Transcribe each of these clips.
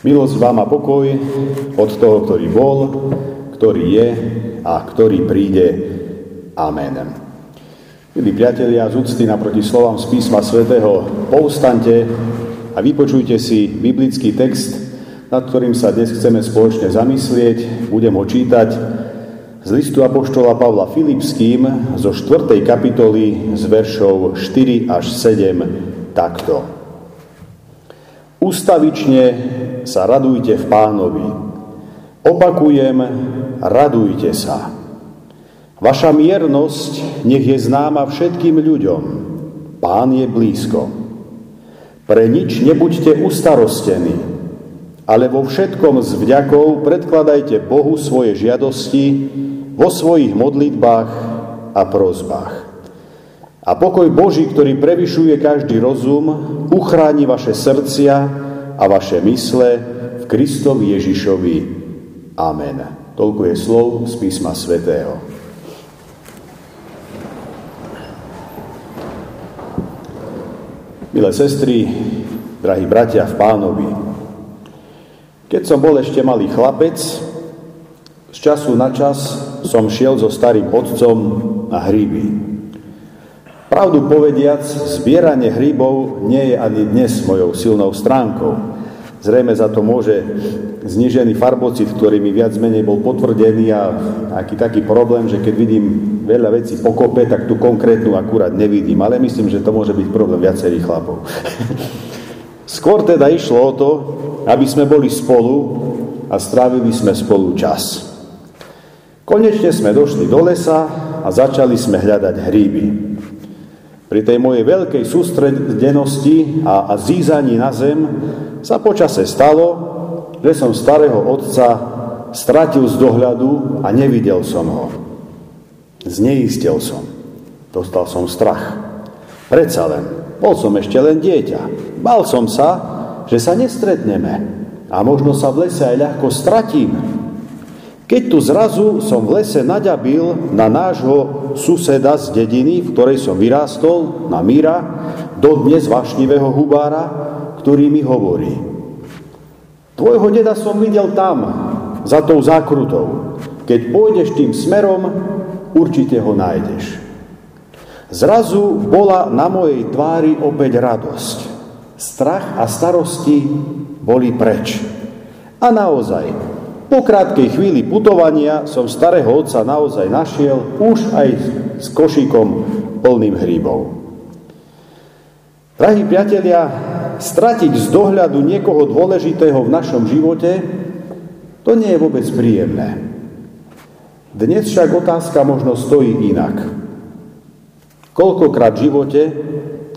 Milosť vám a pokoj od toho, ktorý bol, ktorý je a ktorý príde. Amen. Milí priatelia, z úcty naproti slovám z písma svätého povstante a vypočujte si biblický text, nad ktorým sa dnes chceme spoločne zamyslieť. Budem ho čítať z listu Apoštola Pavla Filipským zo 4. kapitoly z veršov 4 až 7 takto. Ústavične sa radujte v pánovi. Opakujem, radujte sa. Vaša miernosť nech je známa všetkým ľuďom. Pán je blízko. Pre nič nebuďte ustarostení, ale vo všetkom s vďakou predkladajte Bohu svoje žiadosti vo svojich modlitbách a prozbách. A pokoj Boží, ktorý prevyšuje každý rozum, uchráni vaše srdcia a vaše mysle v Kristovi Ježišovi. Amen. Toľko je slov z písma svätého. Milé sestry, drahí bratia v pánovi, keď som bol ešte malý chlapec, z času na čas som šiel so starým otcom na hríby. Pravdu povediac, zbieranie hríbov nie je ani dnes mojou silnou stránkou. Zrejme za to môže znižený farbocit, ktorý mi viac menej bol potvrdený a aký taký problém, že keď vidím veľa vecí pokope, tak tú konkrétnu akurát nevidím. Ale myslím, že to môže byť problém viacerých chlapov. Skôr teda išlo o to, aby sme boli spolu a strávili sme spolu čas. Konečne sme došli do lesa a začali sme hľadať hríby. Pri tej mojej veľkej sústredenosti a, zízaní na zem sa počase stalo, že som starého otca stratil z dohľadu a nevidel som ho. Zneistil som. Dostal som strach. Predsa len, bol som ešte len dieťa. Bal som sa, že sa nestretneme a možno sa v lese aj ľahko stratím. Keď tu zrazu som v lese naďabil na nášho suseda z dediny, v ktorej som vyrástol, na Míra, dodnes vašnivého hubára, ktorý mi hovorí, tvojho deda som videl tam, za tou zákrutou. Keď pôjdeš tým smerom, určite ho nájdeš. Zrazu bola na mojej tvári opäť radosť. Strach a starosti boli preč. A naozaj, po krátkej chvíli putovania som starého otca naozaj našiel už aj s košíkom plným hríbov. Drahí priatelia, stratiť z dohľadu niekoho dôležitého v našom živote, to nie je vôbec príjemné. Dnes však otázka možno stojí inak. Koľkokrát v živote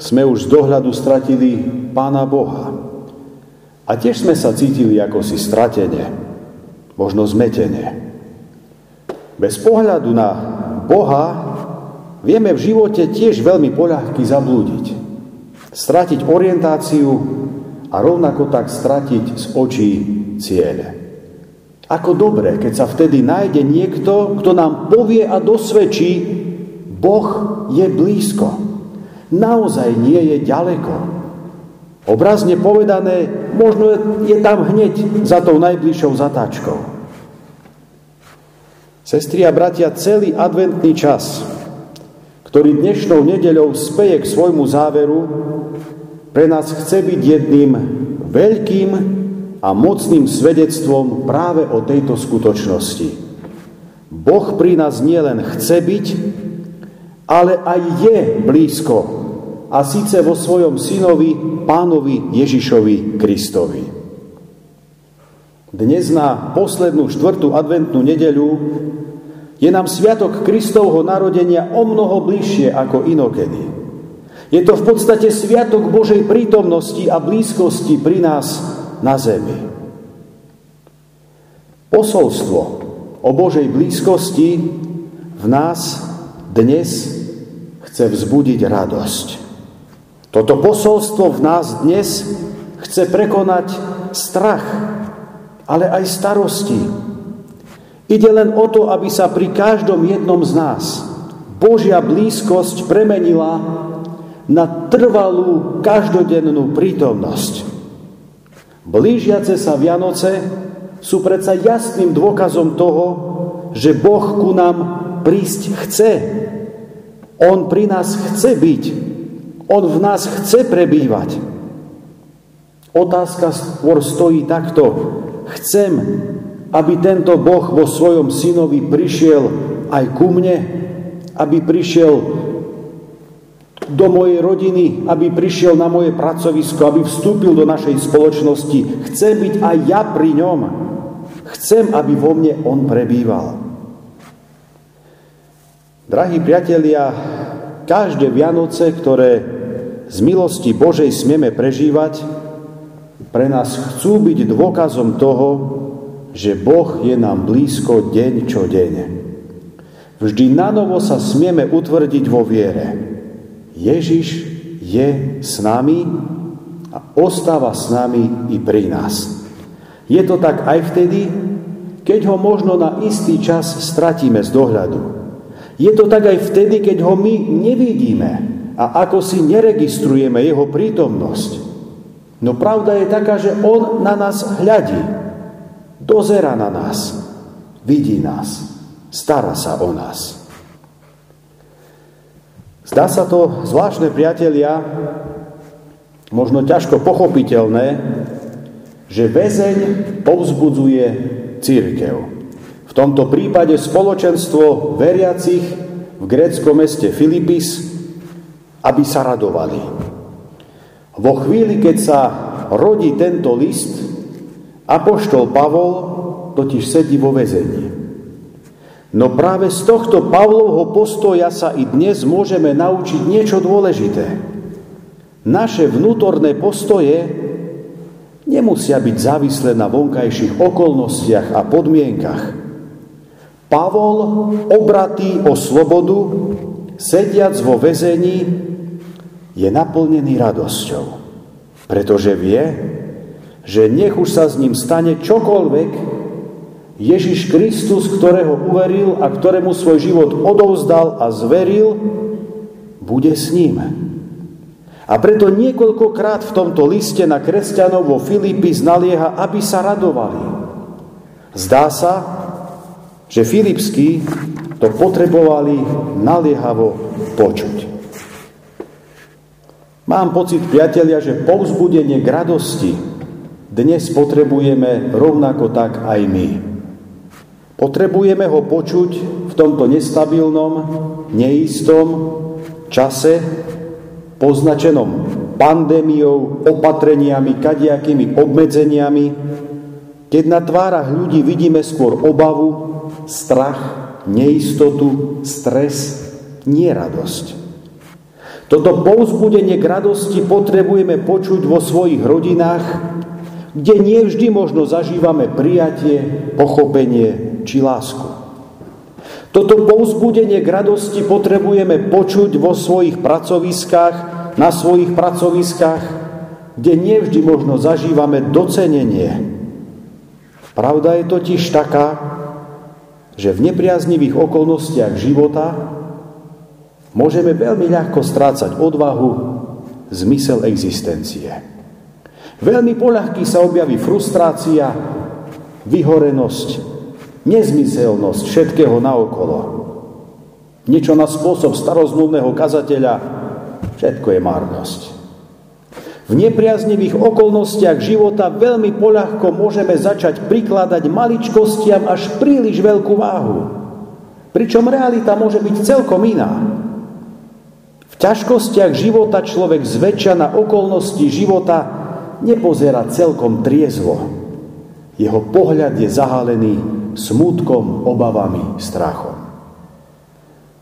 sme už z dohľadu stratili Pána Boha. A tiež sme sa cítili ako si stratene, možno zmetene. Bez pohľadu na Boha vieme v živote tiež veľmi poľahky zablúdiť stratiť orientáciu a rovnako tak stratiť z očí ciele. Ako dobre, keď sa vtedy nájde niekto, kto nám povie a dosvedčí, Boh je blízko. Naozaj nie je ďaleko. Obrazne povedané, možno je tam hneď za tou najbližšou zatáčkou. Sestri a bratia, celý adventný čas ktorý dnešnou nedeľou speje k svojmu záveru, pre nás chce byť jedným veľkým a mocným svedectvom práve o tejto skutočnosti. Boh pri nás nielen chce byť, ale aj je blízko a síce vo svojom synovi, pánovi Ježišovi Kristovi. Dnes na poslednú štvrtú adventnú nedeľu je nám sviatok Kristovho narodenia o mnoho bližšie ako inokedy. Je to v podstate sviatok Božej prítomnosti a blízkosti pri nás na zemi. Posolstvo o Božej blízkosti v nás dnes chce vzbudiť radosť. Toto posolstvo v nás dnes chce prekonať strach, ale aj starosti, Ide len o to, aby sa pri každom jednom z nás Božia blízkosť premenila na trvalú každodennú prítomnosť. Blížiace sa Vianoce sú predsa jasným dôkazom toho, že Boh ku nám prísť chce. On pri nás chce byť. On v nás chce prebývať. Otázka skôr stojí takto. Chcem, aby tento Boh vo svojom synovi prišiel aj ku mne, aby prišiel do mojej rodiny, aby prišiel na moje pracovisko, aby vstúpil do našej spoločnosti. Chcem byť aj ja pri ňom. Chcem, aby vo mne on prebýval. Drahí priatelia, každé Vianoce, ktoré z milosti Božej smieme prežívať, pre nás chcú byť dôkazom toho, že Boh je nám blízko deň čo deň. Vždy na novo sa smieme utvrdiť vo viere. Ježiš je s nami a ostáva s nami i pri nás. Je to tak aj vtedy, keď ho možno na istý čas stratíme z dohľadu. Je to tak aj vtedy, keď ho my nevidíme a ako si neregistrujeme jeho prítomnosť. No pravda je taká, že on na nás hľadí, dozera na nás, vidí nás, stará sa o nás. Zdá sa to, zvláštne priatelia, možno ťažko pochopiteľné, že väzeň povzbudzuje církev. V tomto prípade spoločenstvo veriacich v gréckom meste Filipis, aby sa radovali. Vo chvíli, keď sa rodí tento list, apoštol Pavol totiž sedí vo väzení. No práve z tohto Pavlovho postoja sa i dnes môžeme naučiť niečo dôležité. Naše vnútorné postoje nemusia byť závislé na vonkajších okolnostiach a podmienkach. Pavol, obratý o slobodu, sediac vo väzení, je naplnený radosťou, pretože vie, že nech už sa s ním stane čokoľvek, Ježiš Kristus, ktorého uveril a ktorému svoj život odovzdal a zveril, bude s ním. A preto niekoľkokrát v tomto liste na kresťanov vo Filipi znalieha, aby sa radovali. Zdá sa, že Filipskí to potrebovali naliehavo počuť. Mám pocit, priatelia, že povzbudenie k radosti dnes potrebujeme rovnako tak aj my. Potrebujeme ho počuť v tomto nestabilnom, neistom čase, poznačenom pandémiou, opatreniami, kadiakými obmedzeniami, keď na tvárach ľudí vidíme skôr obavu, strach, neistotu, stres, nie radosť. Toto povzbudenie k radosti potrebujeme počuť vo svojich rodinách, kde nie vždy možno zažívame prijatie, pochopenie či lásku. Toto povzbudenie k radosti potrebujeme počuť vo svojich pracoviskách, na svojich pracoviskách, kde nevždy možno zažívame docenenie. Pravda je totiž taká, že v nepriaznivých okolnostiach života môžeme veľmi ľahko strácať odvahu, zmysel existencie. Veľmi poľahky sa objaví frustrácia, vyhorenosť, nezmyselnosť všetkého naokolo. Niečo na spôsob starozmluvného kazateľa, všetko je márnosť. V nepriaznivých okolnostiach života veľmi poľahko môžeme začať prikladať maličkostiam až príliš veľkú váhu. Pričom realita môže byť celkom iná. V ťažkostiach života človek zväčša na okolnosti života nepozerá celkom triezvo. Jeho pohľad je zahalený smutkom, obavami, strachom.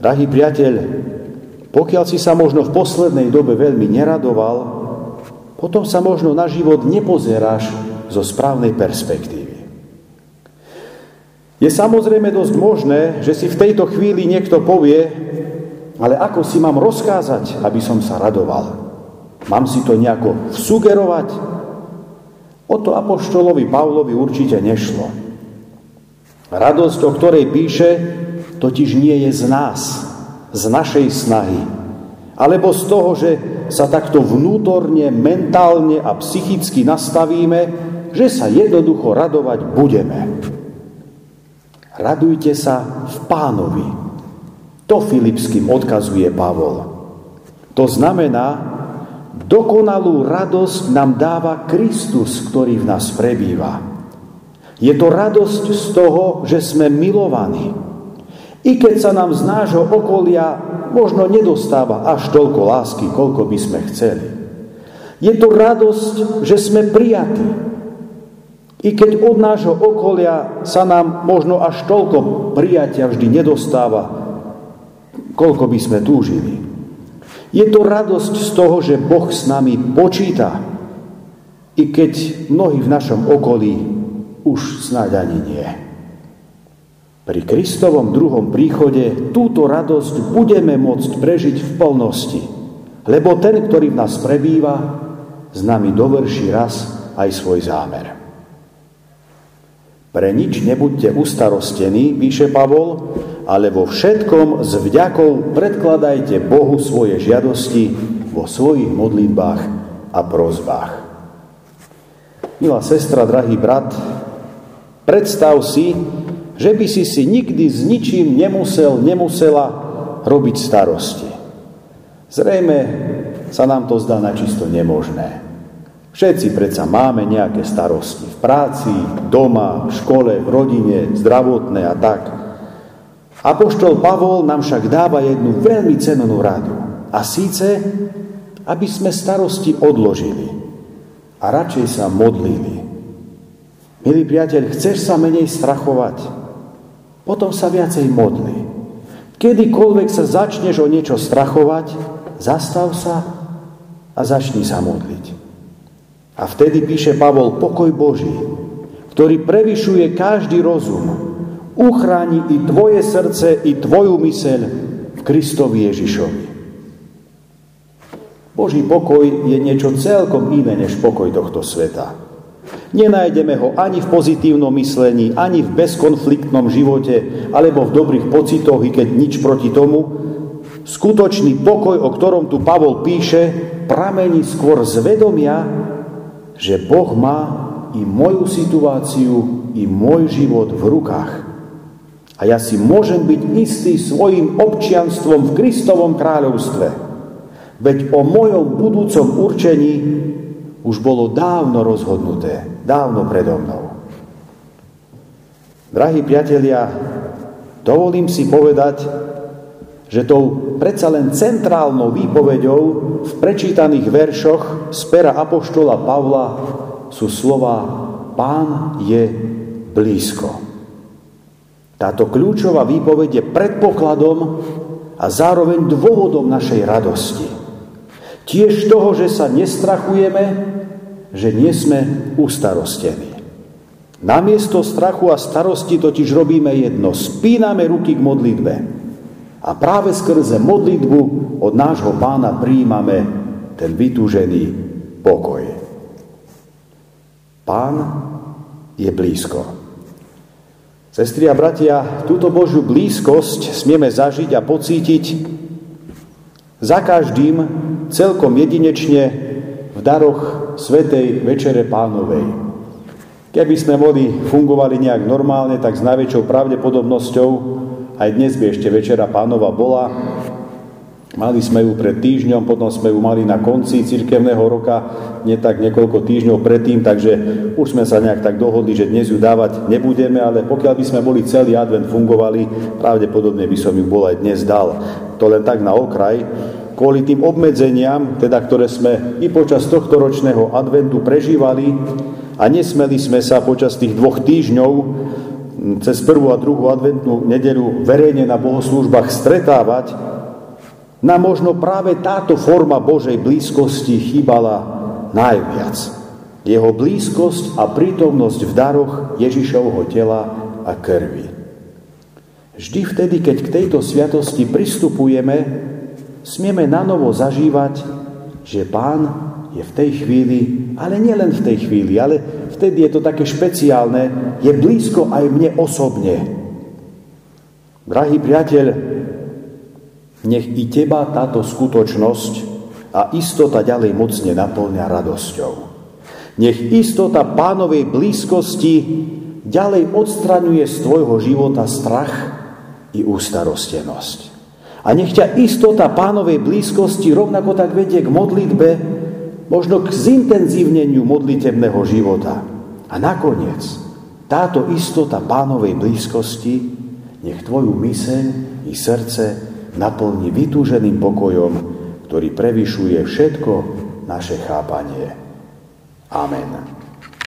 Drahý priateľ, pokiaľ si sa možno v poslednej dobe veľmi neradoval, potom sa možno na život nepozeráš zo správnej perspektívy. Je samozrejme dosť možné, že si v tejto chvíli niekto povie, ale ako si mám rozkázať, aby som sa radoval? Mám si to nejako sugerovať? O to apoštolovi Pavlovi určite nešlo. Radosť, o ktorej píše, totiž nie je z nás, z našej snahy, alebo z toho, že sa takto vnútorne, mentálne a psychicky nastavíme, že sa jednoducho radovať budeme. Radujte sa v pánovi. To Filipským odkazuje Pavol. To znamená, dokonalú radosť nám dáva Kristus, ktorý v nás prebýva. Je to radosť z toho, že sme milovaní. I keď sa nám z nášho okolia možno nedostáva až toľko lásky, koľko by sme chceli. Je to radosť, že sme prijatí. I keď od nášho okolia sa nám možno až toľko prijatia vždy nedostáva, koľko by sme túžili. Je to radosť z toho, že Boh s nami počíta, i keď mnohí v našom okolí už snáď ani nie. Pri Kristovom druhom príchode túto radosť budeme môcť prežiť v plnosti, lebo ten, ktorý v nás prebýva, s nami dovrší raz aj svoj zámer. Pre nič nebuďte ustarostení, píše Pavol, ale vo všetkom s vďakou predkladajte Bohu svoje žiadosti vo svojich modlitbách a prozbách. Milá sestra, drahý brat, predstav si, že by si si nikdy s ničím nemusel, nemusela robiť starosti. Zrejme sa nám to zdá načisto nemožné. Všetci predsa máme nejaké starosti v práci, doma, v škole, v rodine, zdravotné a tak. Apoštol Pavol nám však dáva jednu veľmi cenenú radu. A síce, aby sme starosti odložili a radšej sa modlili. Milý priateľ, chceš sa menej strachovať? Potom sa viacej modli. Kedykoľvek sa začneš o niečo strachovať, zastav sa a začni sa modliť. A vtedy píše Pavol, pokoj Boží, ktorý prevyšuje každý rozum, uchráni i tvoje srdce, i tvoju myseľ v Kristovi Ježišovi. Boží pokoj je niečo celkom iné než pokoj tohto sveta. Nenájdeme ho ani v pozitívnom myslení, ani v bezkonfliktnom živote, alebo v dobrých pocitoch, i keď nič proti tomu. Skutočný pokoj, o ktorom tu Pavol píše, pramení skôr z vedomia, že Boh má i moju situáciu, i môj život v rukách. A ja si môžem byť istý svojim občianstvom v Kristovom kráľovstve. Veď o mojom budúcom určení už bolo dávno rozhodnuté, dávno predo mnou. Drahí priatelia, dovolím si povedať, že tou predsa len centrálnou výpovedou v prečítaných veršoch z pera Apoštola Pavla sú slova Pán je blízko. Táto kľúčová výpoveď je predpokladom a zároveň dôvodom našej radosti. Tiež toho, že sa nestrachujeme, že nie sme ustarostení. Namiesto strachu a starosti totiž robíme jedno. Spíname ruky k modlitbe a práve skrze modlitbu od nášho pána príjmame ten vytúžený pokoj. Pán je blízko. Sestri a bratia, túto Božiu blízkosť smieme zažiť a pocítiť za každým celkom jedinečne v daroch Svetej Večere Pánovej. Keby sme boli fungovali nejak normálne, tak s najväčšou pravdepodobnosťou aj dnes by ešte večera pánova bola. Mali sme ju pred týždňom, potom sme ju mali na konci cirkevného roka, nie tak niekoľko týždňov predtým, takže už sme sa nejak tak dohodli, že dnes ju dávať nebudeme, ale pokiaľ by sme boli celý advent fungovali, pravdepodobne by som ju bol aj dnes dal. To len tak na okraj. Kvôli tým obmedzeniam, teda, ktoré sme i počas tohto ročného adventu prežívali a nesmeli sme sa počas tých dvoch týždňov cez prvú a druhú adventnú nedelu verejne na bohoslúžbách stretávať, na možno práve táto forma Božej blízkosti chýbala najviac. Jeho blízkosť a prítomnosť v daroch Ježišovho tela a krvi. Vždy vtedy, keď k tejto sviatosti pristupujeme, smieme na novo zažívať, že Pán je v tej chvíli, ale nielen v tej chvíli, ale vtedy je to také špeciálne, je blízko aj mne osobne. Drahý priateľ, nech i teba táto skutočnosť a istota ďalej mocne naplňa radosťou. Nech istota pánovej blízkosti ďalej odstraňuje z tvojho života strach i ústarostenosť. A nech ťa istota pánovej blízkosti rovnako tak vedie k modlitbe, možno k zintenzívneniu modlitebného života. A nakoniec, táto istota pánovej blízkosti nech tvoju myseň i srdce naplní vytúženým pokojom, ktorý prevyšuje všetko naše chápanie. Amen.